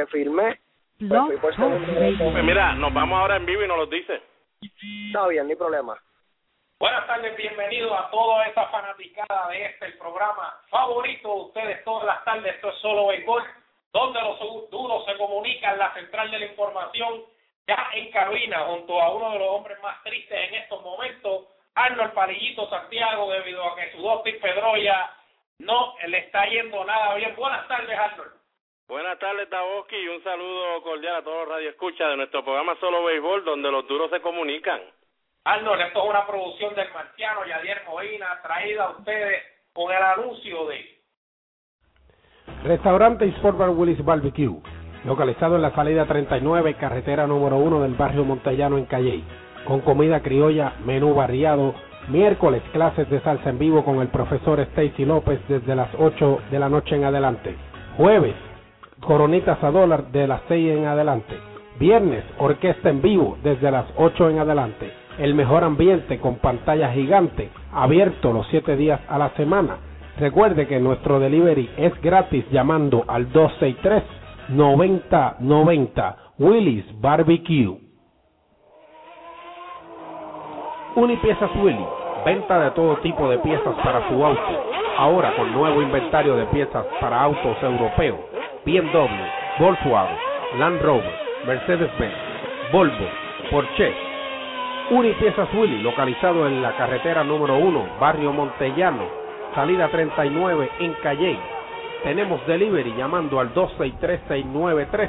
que firmé. Talk Radio. Pues mira, nos vamos ahora en vivo y nos lo dice. Está bien, ni problema. Buenas tardes, bienvenidos a toda esta fanaticada de este el programa favorito de ustedes todas las tardes. Esto es solo béisbol, donde los duros se comunican, la central de la información, ya en cabina, junto a uno de los hombres más tristes en estos momentos, Arnold Palillito Santiago, debido a que su Dustin Pedroya no le está yendo nada bien. Buenas tardes, Arnold. Buenas tardes, Taboski, y un saludo cordial a todos los radioescuchas de nuestro programa Solo Béisbol, donde los duros se comunican. Arnold, esto es una producción del marciano Yadier Moina, traída a ustedes con el anuncio de Restaurante Sport Bar Willis Barbecue, localizado en la salida 39, carretera número 1 del barrio Montellano en Calley, con comida criolla, menú variado, miércoles clases de salsa en vivo con el profesor Stacy López desde las 8 de la noche en adelante, jueves, coronitas a dólar de las 6 en adelante, viernes, orquesta en vivo desde las 8 en adelante, el mejor ambiente con pantalla gigante, abierto los 7 días a la semana, Recuerde que nuestro delivery es gratis llamando al 263-9090 Willis Barbecue. Unipiezas Willy, venta de todo tipo de piezas para su auto. Ahora con nuevo inventario de piezas para autos europeos, BMW, Volkswagen, Land Rover, Mercedes-Benz, Volvo, Porsche. Unipiezas Willy, localizado en la carretera número 1, barrio Montellano, salida 39 en Calle. Tenemos delivery llamando al 263-6913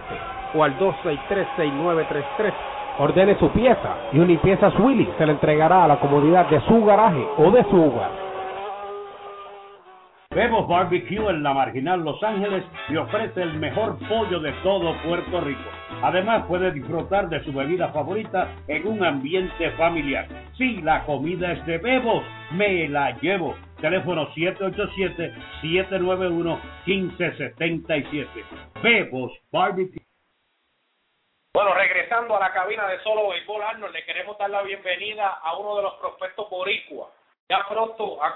o al 263-6933. Ordene su pieza y Unipiezas Willy se le entregará a la comodidad de su garaje o de su hogar. Bebos Barbecue en la Marginal Los Ángeles le ofrece el mejor pollo de todo Puerto Rico. Además puede disfrutar de su bebida favorita en un ambiente familiar. Si la comida es de Bebos, me la llevo. Teléfono 787-791-1577. Bebos Barbecue. Bueno, regresando a la cabina de Solo Béisbol, Arnold, le queremos dar la bienvenida a uno de los prospectos boricua, ya pronto a,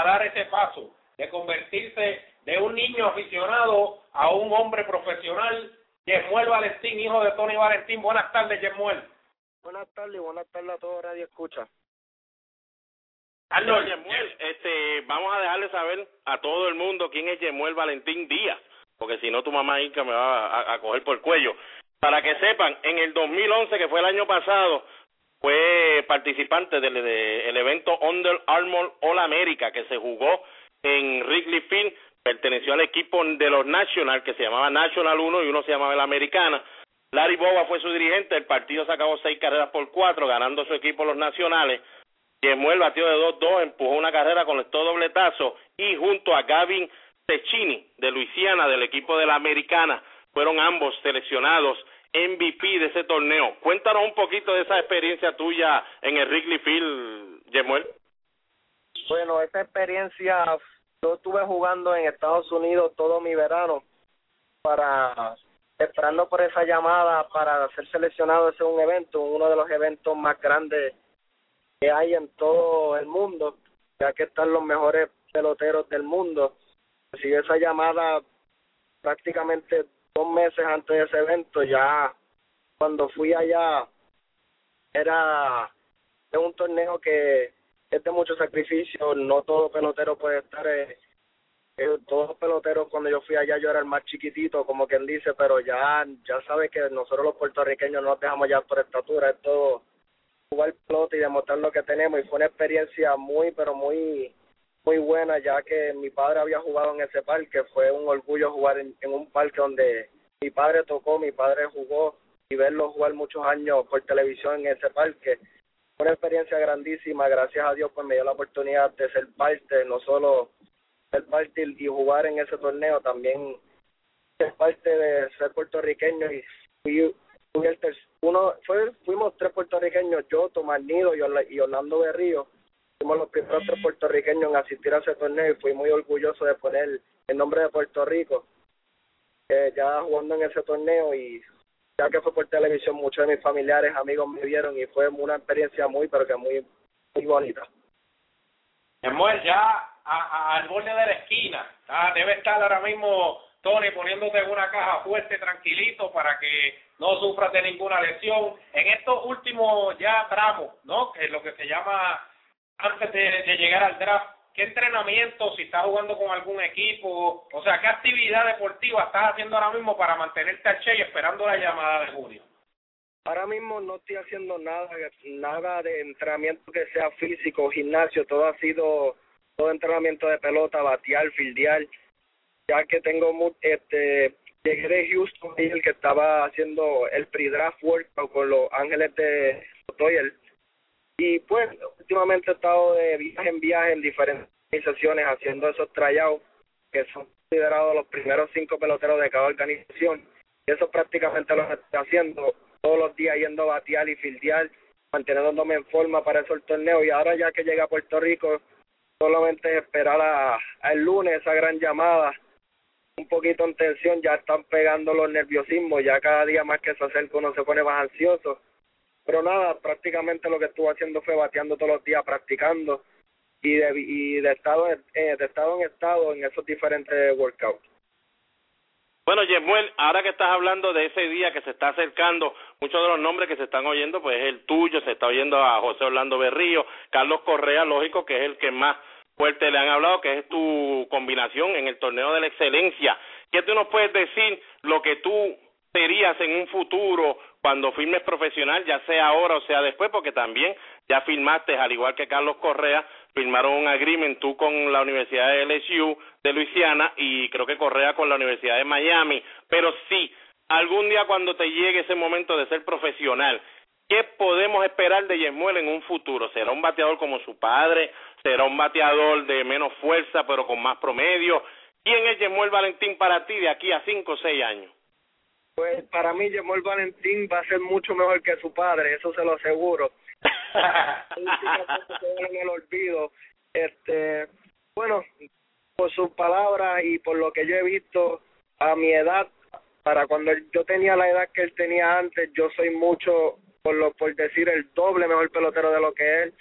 a dar ese paso de convertirse de un niño aficionado a un hombre profesional, Yemuel Valentín, hijo de Tony Valentín. Buenas tardes, Yemuel. Buenas tardes, buenas tardes a todos Radio Escucha. Arnold, Yemuel, este, vamos a dejarle saber a todo el mundo quién es Yemuel Valentín Díaz, porque si no tu mamá Inca me va a, coger por el cuello. Para que sepan, en el 2011, que fue el año pasado, fue participante del el evento Under Armour All America que se jugó en Wrigley Field, perteneció al equipo de los National, que se llamaba National 1 y uno se llamaba la Americana. Larry Boba fue su dirigente, el partido se seis carreras por cuatro, ganando su equipo los Nacionales. Yemuel batió de 2-2, empujó una carrera, con conectó dobletazo y junto a Gavin Cecchini de Luisiana, del equipo de la Americana, fueron ambos seleccionados MVP de ese torneo. Cuéntanos un poquito de esa experiencia tuya en el Wrigley Field, Yemuel. Bueno, esa experiencia yo estuve jugando en Estados Unidos todo mi verano para esperando por esa llamada para ser seleccionado ese un evento, uno de los eventos más grandes que hay en todo el mundo, ya que están los mejores peloteros del mundo. Recibí esa llamada prácticamente dos meses antes de ese evento, ya cuando fui allá era un torneo que es de mucho sacrificio, no todo pelotero puede estar, eh, eh, todos los peloteros cuando yo fui allá yo era el más chiquitito, como quien dice, pero ya ya sabes que nosotros los puertorriqueños no nos dejamos ya por estatura, es todo jugar pelota y demostrar lo que tenemos y fue una experiencia muy, pero muy muy buena ya que mi padre había jugado en ese parque, fue un orgullo jugar en un parque donde mi padre tocó, mi padre jugó y verlo jugar muchos años por televisión en ese parque una experiencia grandísima, gracias a Dios pues me dio la oportunidad de ser parte, no solo ser parte y jugar en ese torneo, también ser parte de ser puertorriqueño. Y fui, fui el uno fue, fuimos tres puertorriqueños, yo, Tomás Nido y, Orlando Berrío, fuimos los primeros tres puertorriqueños en asistir a ese torneo y fui muy orgulloso de poner el nombre de Puerto Rico eh, ya jugando en ese torneo y ya que fue por televisión, muchos de mis familiares, amigos me vieron y fue una experiencia muy, pero que muy, muy bonita. Samuel, ya al borde de la esquina, debe estar ahora mismo Tony poniéndote en una caja fuerte, tranquilito, para que no sufras de ninguna lesión. En estos últimos ya tramos, ¿no? Que es lo que se llama antes de, llegar al draft, ¿qué entrenamiento, si estás jugando con algún equipo, o sea, qué actividad deportiva estás haciendo ahora mismo para mantenerte al che y esperando la llamada de junio? Ahora mismo no estoy haciendo nada, nada de entrenamiento que sea físico, gimnasio, todo ha sido todo entrenamiento de pelota, batear, fildear, ya que tengo este llegué de Houston el que estaba haciendo el pre-draft workout con los Ángeles de Toyer y pues últimamente he estado de viaje en viaje en diferentes organizaciones haciendo esos tryouts que son considerados los primeros cinco peloteros de cada organización y eso prácticamente lo estoy haciendo todos los días yendo a batear y fildear manteniéndome en forma para eso el torneo y ahora ya que llega a Puerto Rico solamente esperar a, el lunes esa gran llamada un poquito en tensión, ya están pegando los nerviosismos, ya cada día más que se acerca uno se pone más ansioso. Pero nada, prácticamente lo que estuvo haciendo fue bateando todos los días, practicando y de, y de estado eh, de estado en estado en esos diferentes workouts. Bueno, Yemuel, ahora que estás hablando de ese día que se está acercando, muchos de los nombres que se están oyendo, pues es el tuyo, se está oyendo a José Orlando Berrío, Carlos Correa, lógico, que es el que más fuerte le han hablado, que es tu combinación en el torneo de la excelencia. ¿Qué tú nos puedes decir lo que tú serías en un futuro cuando firmes profesional, ya sea ahora o sea después, porque también ya firmaste, al igual que Carlos Correa, firmaron un agreement tú con la Universidad de LSU de Luisiana y creo que Correa con la Universidad de Miami. Pero sí, algún día cuando te llegue ese momento de ser profesional, ¿qué podemos esperar de Yemuel en un futuro? ¿Será un bateador como su padre? será un bateador de menos fuerza pero con más promedio. ¿Quién es Yemuel Valentín para ti de aquí a cinco o seis años? Pues para mí Yemuel Valentín va a ser mucho mejor que su padre, eso se lo aseguro. en el olvido. Este, bueno, por sus palabras y por lo que yo he visto a mi edad, para cuando yo tenía la edad que él tenía antes, yo soy mucho, por lo por decir, el doble mejor pelotero de lo que él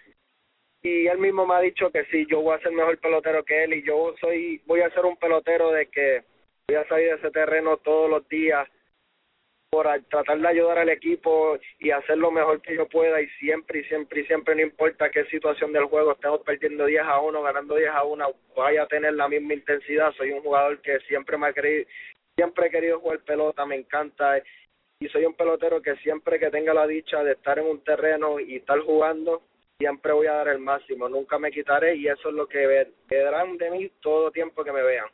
y él mismo me ha dicho que sí, yo voy a ser mejor pelotero que él y yo soy, voy a ser un pelotero de que voy a salir de ese terreno todos los días por tratar de ayudar al equipo y hacer lo mejor que yo pueda y siempre y siempre y siempre no importa qué situación del juego estemos perdiendo 10 a 1, ganando 10 a 1, vaya a tener la misma intensidad, soy un jugador que siempre me ha querido siempre he querido jugar pelota, me encanta y soy un pelotero que siempre que tenga la dicha de estar en un terreno y estar jugando siempre voy a dar el máximo, nunca me quitaré y eso es lo que verán de mí todo tiempo que me vean.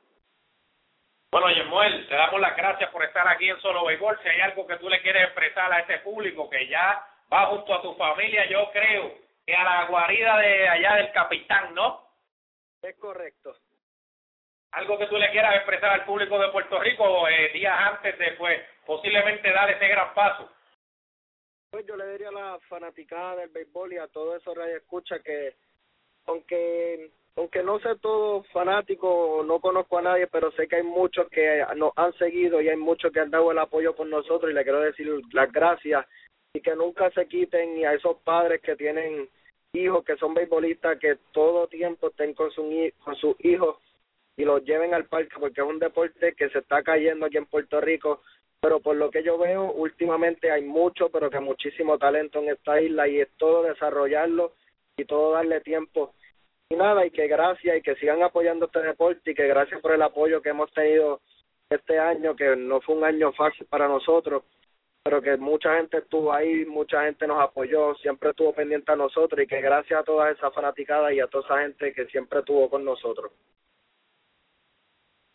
Bueno, Yemuel, te damos las gracias por estar aquí en Solo Béisbol. Si hay algo que tú le quieres expresar a este público que ya va junto a tu familia, yo creo que a la guarida de allá del capitán, ¿no? Es correcto. Algo que tú le quieras expresar al público de Puerto Rico eh, días antes de, pues, posiblemente dar ese gran paso. Pues yo le diría a la fanaticada del béisbol y a todos esos escucha que aunque aunque no sé todo fanático, no conozco a nadie, pero sé que hay muchos que nos han seguido y hay muchos que han dado el apoyo por nosotros y le quiero decir las gracias y que nunca se quiten y a esos padres que tienen hijos que son beisbolistas que todo tiempo estén con, su, con sus hijos y los lleven al parque porque es un deporte que se está cayendo aquí en Puerto Rico pero por lo que yo veo, últimamente hay mucho, pero que muchísimo talento en esta isla y es todo desarrollarlo y todo darle tiempo. Nada, y que gracias y que sigan apoyando este deporte y que gracias por el apoyo que hemos tenido este año, que no fue un año fácil para nosotros, pero que mucha gente estuvo ahí, mucha gente nos apoyó, siempre estuvo pendiente a nosotros y que gracias a todas esas fanaticadas y a toda esa gente que siempre estuvo con nosotros.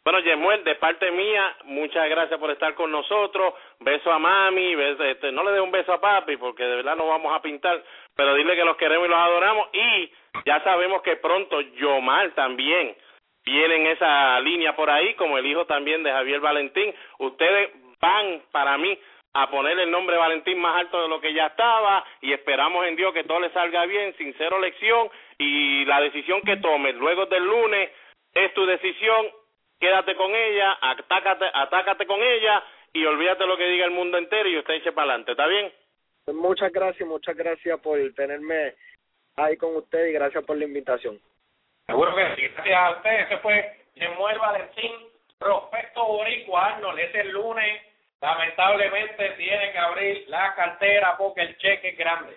Bueno, Yemuel, de parte mía, muchas gracias por estar con nosotros. Beso a mami, este, no le dé un beso a papi porque de verdad no vamos a pintar, pero dile que los queremos y los adoramos. Y ya sabemos que pronto Yomar también viene en esa línea por ahí, como el hijo también de Javier Valentín. Ustedes van, para mí, a poner el nombre Valentín más alto de lo que ya estaba y esperamos en Dios que todo le salga bien, sincero lección y la decisión que tomes luego del lunes es tu decisión quédate con ella, atácate, atácate con ella y olvídate lo que diga el mundo entero y usted eche para adelante, ¿está bien? Muchas gracias, muchas gracias por tenerme ahí con usted y gracias por la invitación. Seguro que sí, gracias a usted, ese fue Yemuel Valentín, prospecto boricua, Arnold, ese lunes lamentablemente tiene que abrir la cartera porque el cheque es grande.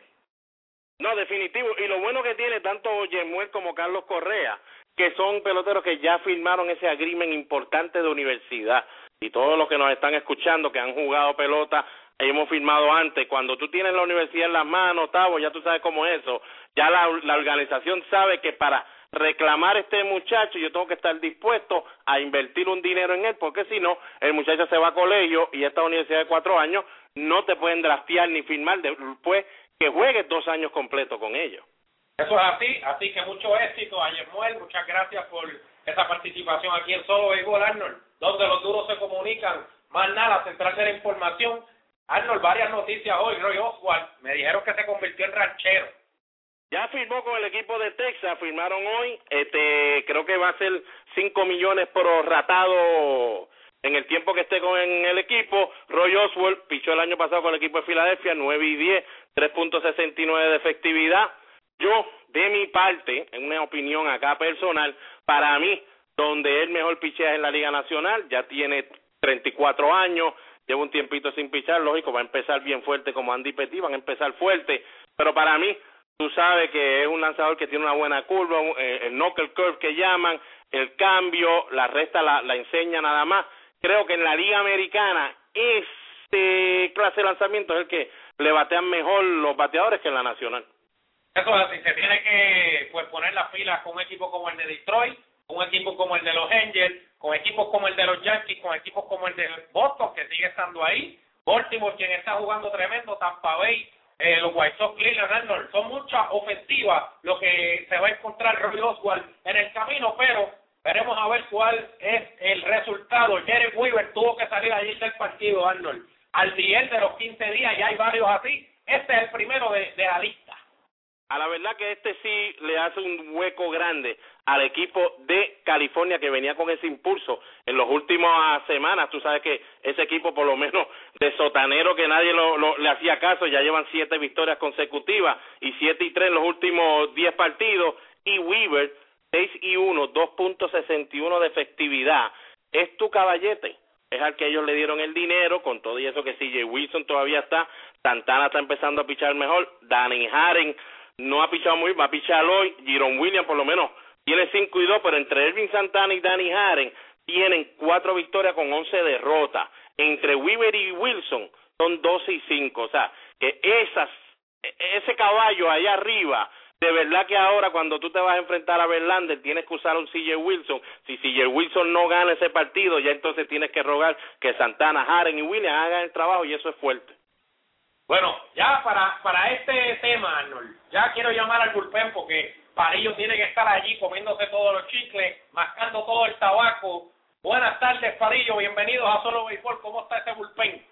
No, definitivo. Y lo bueno que tiene tanto Yemuel como Carlos Correa, que son peloteros que ya firmaron ese agreement importante de universidad. Y todos los que nos están escuchando, que han jugado pelota, hemos firmado antes. Cuando tú tienes la universidad en las manos, Tavo, ya tú sabes cómo es eso. Ya la, la organización sabe que para reclamar a este muchacho, yo tengo que estar dispuesto a invertir un dinero en él, porque si no, el muchacho se va a colegio y esta universidad de cuatro años no te pueden draftear ni firmar después que juegues dos años completos con ellos. Eso es así, así que mucho éxito a Yemuel, muchas gracias por esa participación aquí en Solo Béisbol Arnold, donde los duros se comunican, más nada, central de la información. Arnold, varias noticias hoy, Roy Oswald, me dijeron que se convirtió en ranchero ya firmó con el equipo de Texas, firmaron hoy, este, creo que va a ser 5 millones ratado en el tiempo que esté con el equipo. Roy Oswald pichó el año pasado con el equipo de Filadelfia, 9 y 10, 3.69 de efectividad. Yo, de mi parte, en una opinión acá personal, para mí, donde el mejor pichea en la Liga Nacional, ya tiene 34 años, lleva un tiempito sin pichar, lógico, va a empezar bien fuerte como Andy Petit, van a empezar fuerte, pero para mí, Tú sabes que es un lanzador que tiene una buena curva, eh, el knuckle curve que llaman, el cambio, la resta la, la enseña nada más. Creo que en la Liga Americana este clase de lanzamiento es el que le batean mejor los bateadores que en la Nacional. Eso es así, se tiene que pues poner las filas con un equipo como el de Detroit, un equipo como el de los Angels, con equipos como el de los Yankees, con equipos como el de Boston, que sigue estando ahí, Baltimore, quien está jugando tremendo, Tampa Bay, eh, los White Sox, Cleveland, Arnold, son muchas ofensivas lo que se va a encontrar Roy Oswald en el camino, pero veremos a ver cuál es el resultado. Jerry Weaver tuvo que salir allí del partido, Arnold, al nivel de los 15 días, y hay varios así. Este es el primero de, de la lista a la verdad que este sí le hace un hueco grande al equipo de California que venía con ese impulso en las últimas semanas. Tú sabes que ese equipo, por lo menos de sotanero, que nadie lo, le hacía caso, ya llevan siete victorias consecutivas y siete y tres en los últimos diez partidos. Y Weaver, seis y uno, dos puntos sesenta y uno de efectividad. Es tu caballete. Es al que ellos le dieron el dinero, con todo y eso que CJ Wilson todavía está, Santana está empezando a pichar mejor, Danny Haren no ha pichado muy bien, va a pichar hoy. Jiron Williams por lo menos tiene 5 y 2, pero entre Elvin Santana y Danny Haren tienen 4 victorias con 11 derrotas. Entre Weaver y Wilson son 12 y 5. O sea, que esas, ese caballo allá arriba, de verdad que ahora cuando tú te vas a enfrentar a Verlander tienes que usar un CJ Wilson. Si CJ Wilson no gana ese partido, ya entonces tienes que rogar que Santana, Haren y Williams hagan el trabajo y eso es fuerte. Bueno, ya para, para este tema, Arnold, ya quiero llamar al bullpen porque Parillo tiene que estar allí comiéndose todos los chicles, mascando todo el tabaco. Buenas tardes, Parillo, bienvenidos a Solo Béisbol. ¿Cómo está ese bullpen?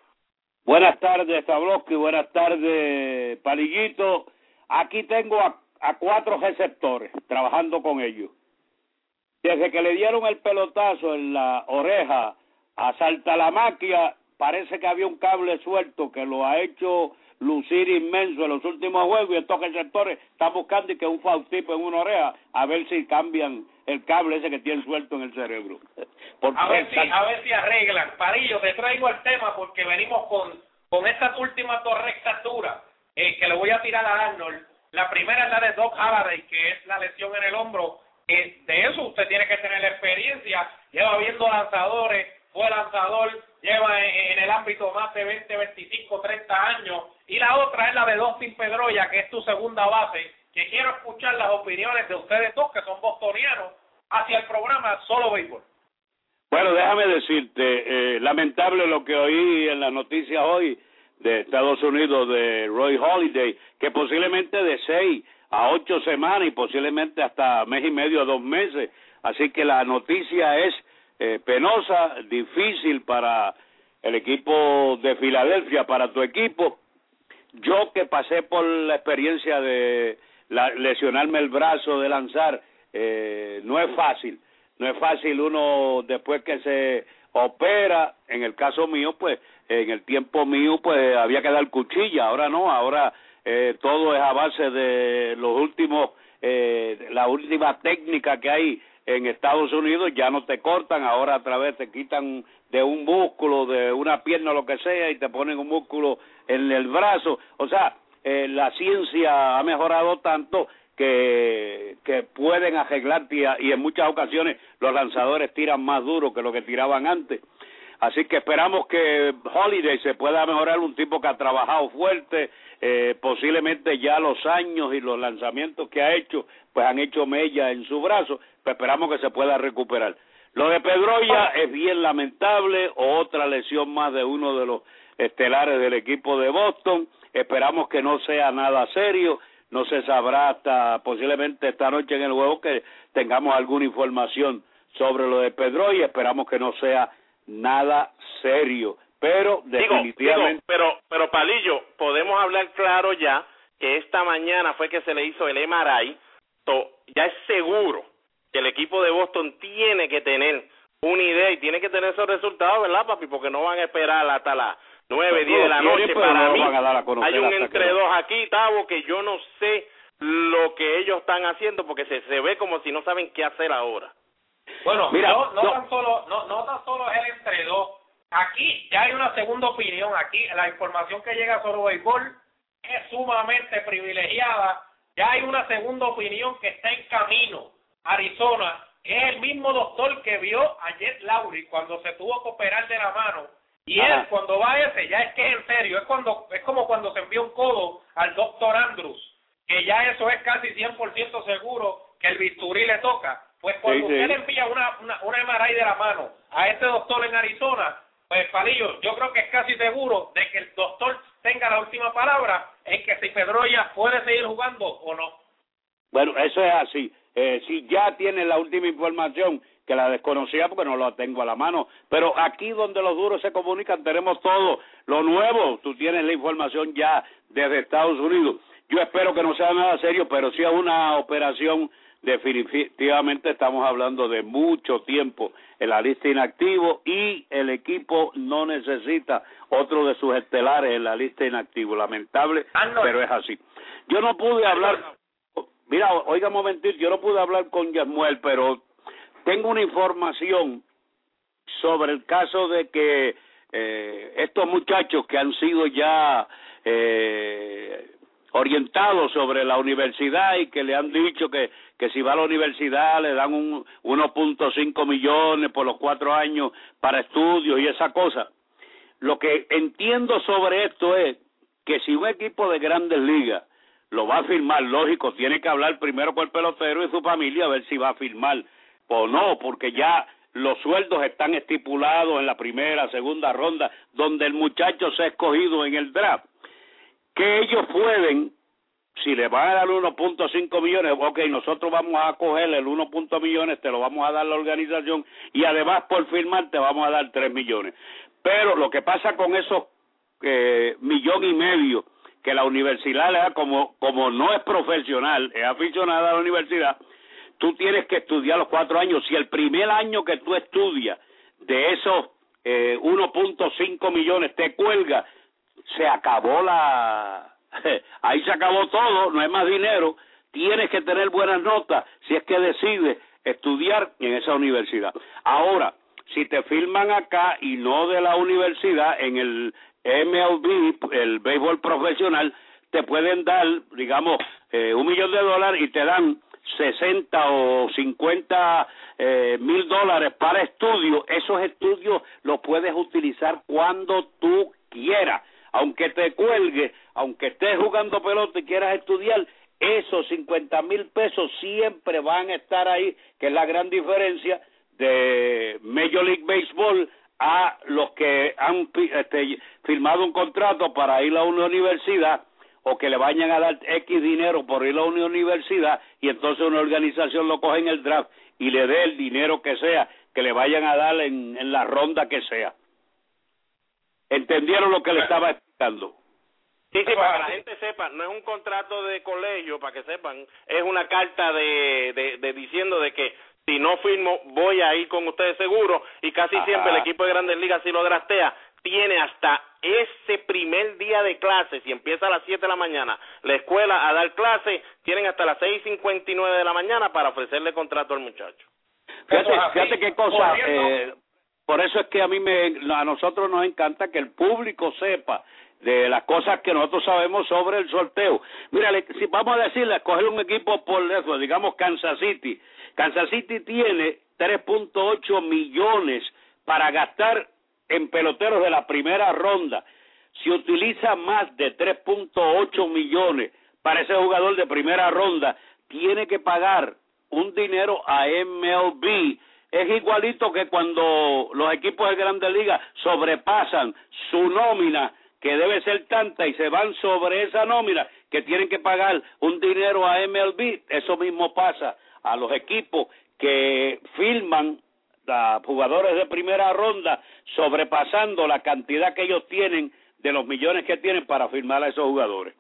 Buenas tardes, Tabloski, buenas tardes, Palillito. Aquí tengo a, a cuatro receptores trabajando con ellos. Desde que le dieron el pelotazo en la oreja a Saltalamaquia, parece que había un cable suelto que lo ha hecho lucir inmenso en los últimos juegos y estos receptores están buscando y que un faustipo en una oreja a ver si cambian el cable ese que tiene suelto en el cerebro. a, ver si, a ver si arreglan. Parillo, te traigo el tema porque venimos con, con estas últimas dos rectaturas eh, que le voy a tirar a Arnold. La primera es la de Doc Halliday, que es la lesión en el hombro. Eh, de eso usted tiene que tener la experiencia. Lleva viendo lanzadores, fue lanzador lleva en, el ámbito más de 20, 25, 30 años. Y la otra es la de Dustin Pedroya, que es tu segunda base, que quiero escuchar las opiniones de ustedes dos, que son bostonianos, hacia el programa Solo Béisbol. Bueno, déjame decirte, eh, lamentable lo que oí en las noticias hoy de Estados Unidos de Roy Holiday, que posiblemente de seis a ocho semanas y posiblemente hasta mes y medio, dos meses. Así que la noticia es eh, penosa, difícil para el equipo de Filadelfia, para tu equipo. Yo que pasé por la experiencia de lesionarme el brazo de lanzar, eh, no es fácil, no es fácil uno después que se opera, en el caso mío, pues en el tiempo mío, pues había que dar cuchilla, ahora no, ahora eh, todo es a base de los últimos, eh, la última técnica que hay en Estados Unidos ya no te cortan, ahora a través te quitan de un músculo, de una pierna, lo que sea, y te ponen un músculo en el brazo. O sea, eh, la ciencia ha mejorado tanto que, que pueden arreglar y en muchas ocasiones los lanzadores tiran más duro que lo que tiraban antes. Así que esperamos que Holiday se pueda mejorar, un tipo que ha trabajado fuerte, eh, posiblemente ya los años y los lanzamientos que ha hecho, pues han hecho mella en su brazo, esperamos que se pueda recuperar. Lo de Pedroya es bien lamentable, otra lesión más de uno de los estelares del equipo de Boston, esperamos que no sea nada serio, no se sabrá hasta posiblemente esta noche en el juego que tengamos alguna información sobre lo de Pedroya, esperamos que no sea nada serio. Pero definitivamente. pero, pero Palillo, podemos hablar claro ya que esta mañana fue que se le hizo el MRI. ya es seguro que el equipo de Boston tiene que tener una idea y tiene que tener esos resultados, ¿verdad, papi? Porque no van a esperar hasta las nueve, diez de la noche para mí. Hay un entre dos aquí, Tavo, que yo no sé lo que ellos están haciendo porque se, se ve como si no saben qué hacer ahora. Bueno, Mira, no, no, tan solo no, no tan solo es el entre dos. Aquí ya hay una segunda opinión. Aquí la información que llega sobre béisbol es sumamente privilegiada. Ya hay una segunda opinión que está en camino. Arizona es el mismo doctor que vio a Jet Lowry cuando se tuvo que operar de la mano. Y él cuando va a ese, ya es que es en serio, es cuando es como cuando se envió un codo al doctor Andrews, que ya eso es casi 100% seguro que el bisturí le toca pues cuando usted le envía una, una, una MRI de la mano a este doctor en Arizona, pues Palillo, yo creo que es casi seguro de que el doctor tenga la última palabra en que si Pedroya puede seguir jugando o no. Bueno, eso es así. Eh, si ya tiene la última información, que la desconocía porque no la tengo a la mano, pero aquí donde los duros se comunican tenemos todo lo nuevo, tú tienes la información ya desde Estados Unidos. Yo espero que no sea nada serio, pero sí una operación definitivamente estamos hablando de mucho tiempo en la lista inactivo y el equipo no necesita otro de sus estelares en la lista inactivo. Lamentable, pero es así. Yo no pude hablar, mira, oiga momentito, yo no pude hablar con Yasmuel, pero tengo una información sobre el caso de que eh, estos muchachos que han sido ya eh, orientados sobre la universidad y que le han dicho que, que si va a la universidad le dan un 1.5 millones por los cuatro años para estudios y esa cosa. Lo que entiendo sobre esto es que si un equipo de grandes ligas lo va a firmar, lógico, tiene que hablar primero con el pelotero y su familia a ver si va a firmar o no, porque ya los sueldos están estipulados en la primera, segunda ronda, donde el muchacho se ha escogido en el draft que ellos pueden, si le van a dar 1.5 millones, ok, nosotros vamos a coger el 1. millones, te lo vamos a dar la organización y además por firmar te vamos a dar 3 millones. Pero lo que pasa con esos eh, millón y medio que la universidad le da, como, como no es profesional, es aficionada a la universidad, tú tienes que estudiar los cuatro años. Si el primer año que tú estudias de esos eh, 1.5 millones te cuelga, se acabó la... Ahí se acabó todo, no hay más dinero, tienes que tener buenas notas si es que decides estudiar en esa universidad. Ahora, si te firman acá y no de la universidad, en el MLB, el béisbol profesional, te pueden dar, digamos, eh, un millón de dólares y te dan 60 o 50 eh, mil dólares para estudios. Esos estudios los puedes utilizar cuando tú quieras aunque te cuelgue, aunque estés jugando pelota y quieras estudiar, esos 50 mil pesos siempre van a estar ahí, que es la gran diferencia de Major League Baseball a los que han este, firmado un contrato para ir a una universidad o que le vayan a dar X dinero por ir a una universidad y entonces una organización lo coge en el draft y le dé el dinero que sea, que le vayan a dar en la ronda que sea entendieron lo que le estaba explicando. Sí, sí, para que la gente sepa, no es un contrato de colegio, para que sepan, es una carta de, de, diciendo de que si no firmo voy a ir con ustedes seguro y casi siempre el equipo de Grandes Ligas si lo draftea tiene hasta ese primer día de clase, si empieza a las 7 de la mañana, la escuela a dar clase, tienen hasta las 6.59 de la mañana para ofrecerle contrato al muchacho. Fíjate, fíjate qué cosa, eh, por eso es que a mí me, a nosotros nos encanta que el público sepa de las cosas que nosotros sabemos sobre el sorteo. Mira, si vamos a decirle, escoger un equipo por eso, digamos Kansas City. Kansas City tiene 3.8 millones para gastar en peloteros de la primera ronda. Si utiliza más de 3.8 millones para ese jugador de primera ronda, tiene que pagar un dinero a MLB. Es igualito que cuando los equipos de Grandes Ligas sobrepasan su nómina, que debe ser tanta, y se van sobre esa nómina, que tienen que pagar un dinero a MLB. Eso mismo pasa a los equipos que firman a jugadores de primera ronda, sobrepasando la cantidad que ellos tienen de los millones que tienen para firmar a esos jugadores.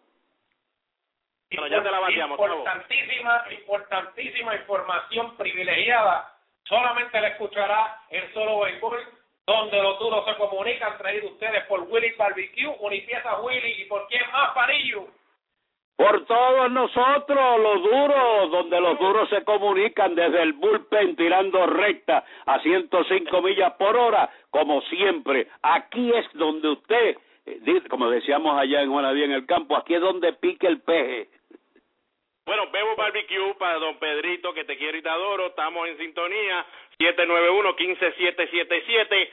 Bueno, ya te la importantísima, importantísima información privilegiada. Solamente la escuchará el solo béisbol, donde los duros se comunican, traído ustedes por Willy Barbecue, Unipieza Willy y por quién más, Parillo. Por todos nosotros, los duros, donde los duros se comunican desde el bullpen tirando recta a 105 millas por hora, como siempre. Aquí es donde usted, eh, como decíamos allá en Juanadía en el campo, aquí es donde pique el peje. Bueno, Bebo Barbecue para don Pedrito, que te quiero y te adoro. Estamos en sintonía. 791-15777.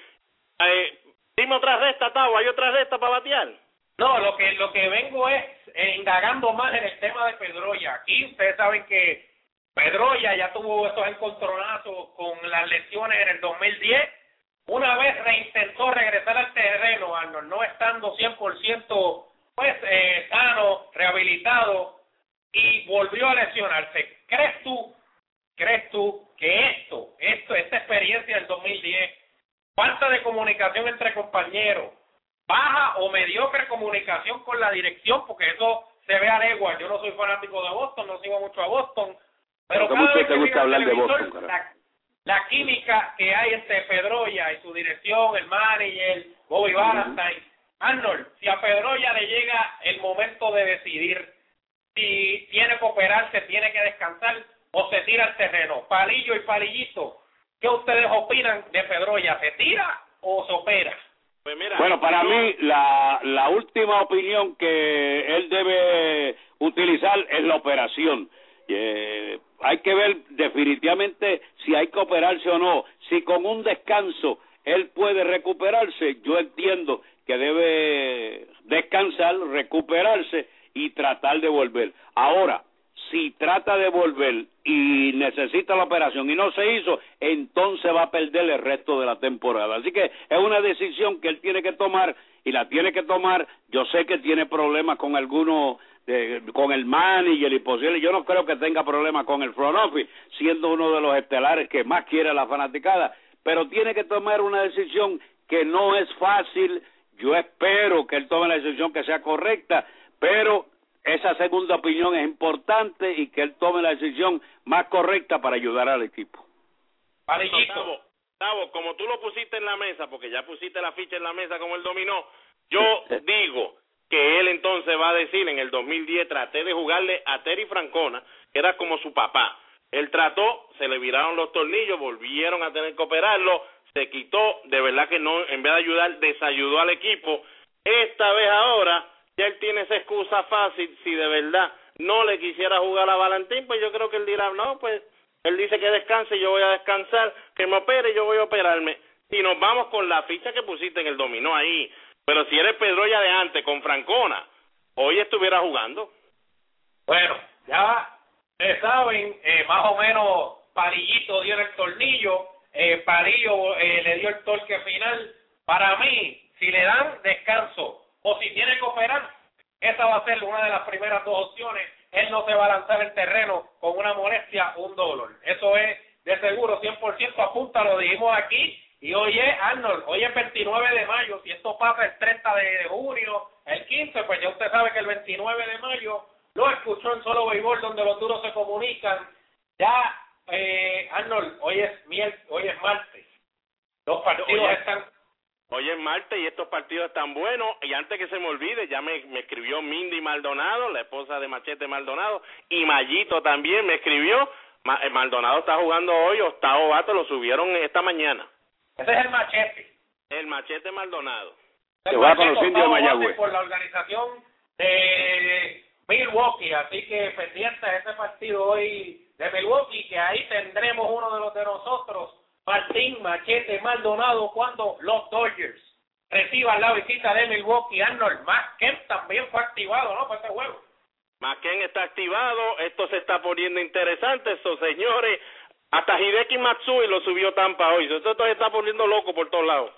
Eh, dime otra resta, Tavo. ¿Hay otra resta para batear? No, lo que lo que vengo es eh, indagando más en el tema de Pedroya. Aquí ustedes saben que Pedroya ya tuvo estos encontronazos con las lesiones en el 2010. Una vez reintentó regresar al terreno, Arnold, no estando 100% pues eh, sano, rehabilitado, y volvió a lesionarse. ¿Crees tú, crees tú que esto, esto, esta experiencia del 2010, falta de comunicación entre compañeros, baja o mediocre comunicación con la dirección, porque eso se ve a legua. Yo no soy fanático de Boston, no sigo mucho a Boston, pero cada vez que gusta hablar de Boston, la, química que hay entre Pedroya y su dirección, el manager, Bobby Valentine, Arnold, si a Pedroya le llega el momento de decidir si tiene que operarse, tiene que descansar o se tira al terreno. Palillo y palillito, ¿qué ustedes opinan de Pedroya? ¿Se tira o se opera? Pues bueno, para mí la, la última opinión que él debe utilizar es la operación. Eh, hay que ver definitivamente si hay que operarse o no. Si con un descanso él puede recuperarse, yo entiendo que debe descansar, recuperarse y tratar de volver. Ahora, si trata de volver y necesita la operación y no se hizo, entonces va a perder el resto de la temporada. Así que es una decisión que él tiene que tomar y la tiene que tomar. Yo sé que tiene problemas con algunos, con el manager y posible. Yo no creo que tenga problemas con el front office, siendo uno de los estelares que más quiere la fanaticada, pero tiene que tomar una decisión que no es fácil. Yo espero que él tome la decisión que sea correcta pero esa segunda opinión es importante y que él tome la decisión más correcta para ayudar al equipo. Gustavo, Gustavo, como tú lo pusiste en la mesa, porque ya pusiste la ficha en la mesa como él dominó, yo digo que él entonces va a decir en el 2010 traté de jugarle a Terry Francona, que era como su papá. Él trató, se le viraron los tornillos, volvieron a tener que operarlo, se quitó, de verdad que no, en vez de ayudar, desayudó al equipo. Esta vez ahora ya él tiene esa excusa fácil, si de verdad no le quisiera jugar a Valentín, pues yo creo que él dirá, no, pues él dice que descanse, yo voy a descansar, que me opere, yo voy a operarme. Si nos vamos con la ficha que pusiste en el dominó ahí, pero si eres Pedroya de antes con Francona, hoy estuviera jugando. Bueno, ya saben, eh, más o menos Parillito dio el tornillo, eh, Parillo eh, le dio el torque final. Para mí, si le dan descanso o si tiene que operar, esa va a ser una de las primeras dos opciones. Él no se va a lanzar el terreno con una molestia o un dolor. Eso es de seguro, 100% apunta, lo dijimos aquí. Y hoy es, Arnold, hoy es 29 de mayo. Si esto pasa el 30 de junio, el 15, pues ya usted sabe que el 29 de mayo lo escuchó en solo béisbol donde los duros se comunican. Ya, eh, Arnold, hoy es, hoy es martes. Los partidos están Hoy es martes y estos partidos están buenos. Y antes que se me olvide, ya me, me escribió Mindy Maldonado, la esposa de Machete Maldonado, y Mayito también me escribió eh, Maldonado está jugando hoy, Octavo Bato lo subieron esta mañana. Ese es el machete. El machete Maldonado. Que va con los indios de Mayagüez. Por la organización de Milwaukee, así que pendiente de ese partido hoy de Milwaukee, que ahí tendremos uno de los de nosotros, Martín Machete Maldonado, cuando los Dodgers reciban la visita de Milwaukee. Arnold Kemp también fue activado, ¿no? Para este juego. Macken está activado, esto se está poniendo interesante, estos señores, hasta Hideki Matsui lo subió Tampa hoy, esto se está poniendo loco por todos lados.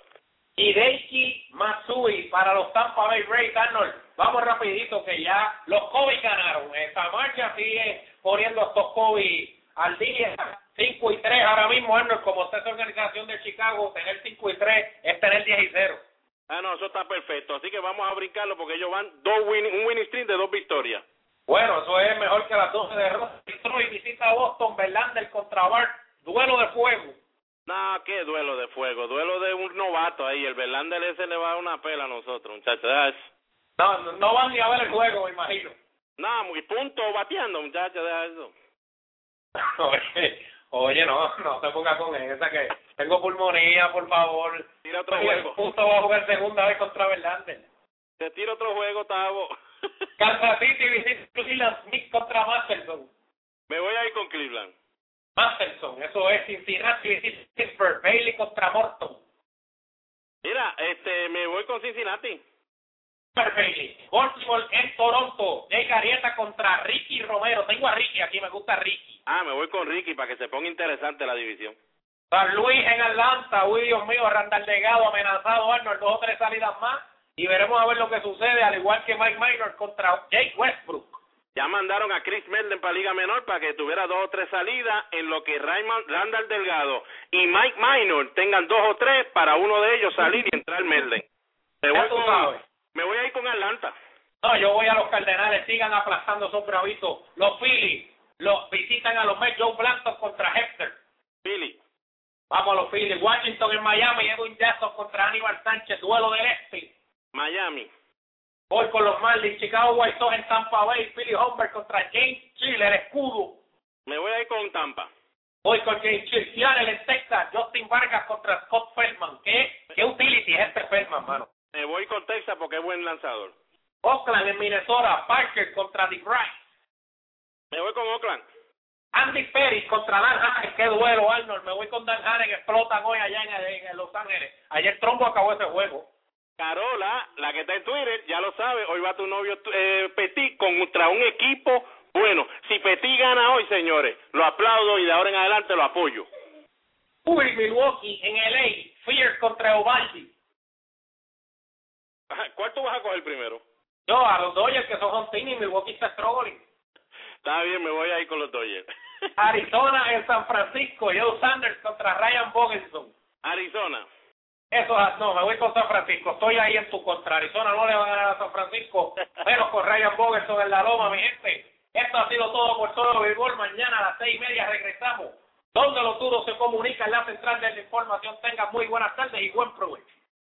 Hideki Matsui para los Tampa Bay Rays, Arnold, vamos rapidito que ya los Kobe ganaron, esta marcha sigue poniendo estos Kobe al día, 5 y 3 ahora mismo, Arnold, como está esa organización de Chicago, tener 5 y 3 es tener 10 y 0. Ah, no, eso está perfecto, así que vamos a brincarlo porque ellos van dos win un winning stream de dos victorias. Bueno, eso es mejor que las 12 de Detroit visita a Boston, Verlander contra Bart, duelo de fuego. No, qué duelo de fuego, duelo de un novato ahí, el Verlander ese le va a dar una pela a nosotros, muchachos. No, no van ni a ver el juego, me imagino. No, muy punto bateando, muchachos, deja eso. oye, oye, no, no te pongas con esa que tengo pulmonía, por favor. Tira otro juego. Punto va a jugar segunda vez contra Verlander. Te tira otro juego, Tavo. Kansas City visita Cleveland Smith contra Masterson. Me voy a ir con Cleveland. Masterson, eso es Cincinnati visita Pittsburgh. Bailey contra Morton. Mira, este, me voy con Cincinnati. Bailey. Baltimore en Toronto. Jay Garieta contra Ricky Romero. Tengo a Ricky aquí, me gusta Ricky. Ah, me voy con Ricky para que se ponga interesante la división. San Luis en Atlanta. Uy, Dios mío, Randall Legado amenazado, Arnold. Dos o tres salidas más y veremos a ver lo que sucede, al igual que Mike Minor contra Jake Westbrook. Ya mandaron a Chris Melden para Liga Menor para que tuviera dos o tres salidas en lo que Raymond Randall Delgado y Mike Minor tengan dos o tres para uno de ellos salir y entrar Melden. Me voy, con, me voy a ir con Atlanta. No, yo voy a los Cardenales, sigan aplastando esos bravitos. Los Phillies los visitan a los Mets, Joe Blanton contra Hector. Philly. Vamos a los Phillies. Washington en Miami, Edwin Jackson contra Aníbal Sánchez, duelo del este. Miami. Voy con los Marlins, Chicago White Sox en Tampa Bay, Philly Humber contra James Chiller, escudo. Me voy a ir con Tampa. Voy con James Chiller, Seattle en Texas, Justin Vargas contra Scott Feldman. ¿Qué, qué utility es este Feldman, mano? Me voy con Texas porque es buen lanzador. Oakland en Minnesota, Parker contra DeBright. Me voy con Oakland. Andy Perry contra Dan Haren, qué duelo, Arnold. Me voy con Dan Haren, explotan hoy allá en, en Los Ángeles. Ayer Trombo acabó ese juego. Carola, la que está en Twitter, ya lo sabe, hoy va tu novio eh, Petit contra un equipo bueno. Si Petit gana hoy, señores, lo aplaudo y de ahora en adelante lo apoyo. Uy, Milwaukee en LA, Fear contra Ovaldi. ¿Cuál tú vas a coger primero? Yo, a los Dodgers que son home y Milwaukee está struggling. Está bien, me voy a ir con los Dodgers. Arizona en San Francisco, Joe Sanders contra Ryan Bogenson. Arizona. Eso, no, me voy con San Francisco. Estoy ahí en tu contra. Arizona no le va a ganar a San Francisco, menos con Ryan Bogerson en la loma, mi gente. Esto ha sido todo por todo béisbol. Mañana a las seis y media regresamos. Donde los duros se comunican la central de la información. Tengan muy buenas tardes y buen provecho.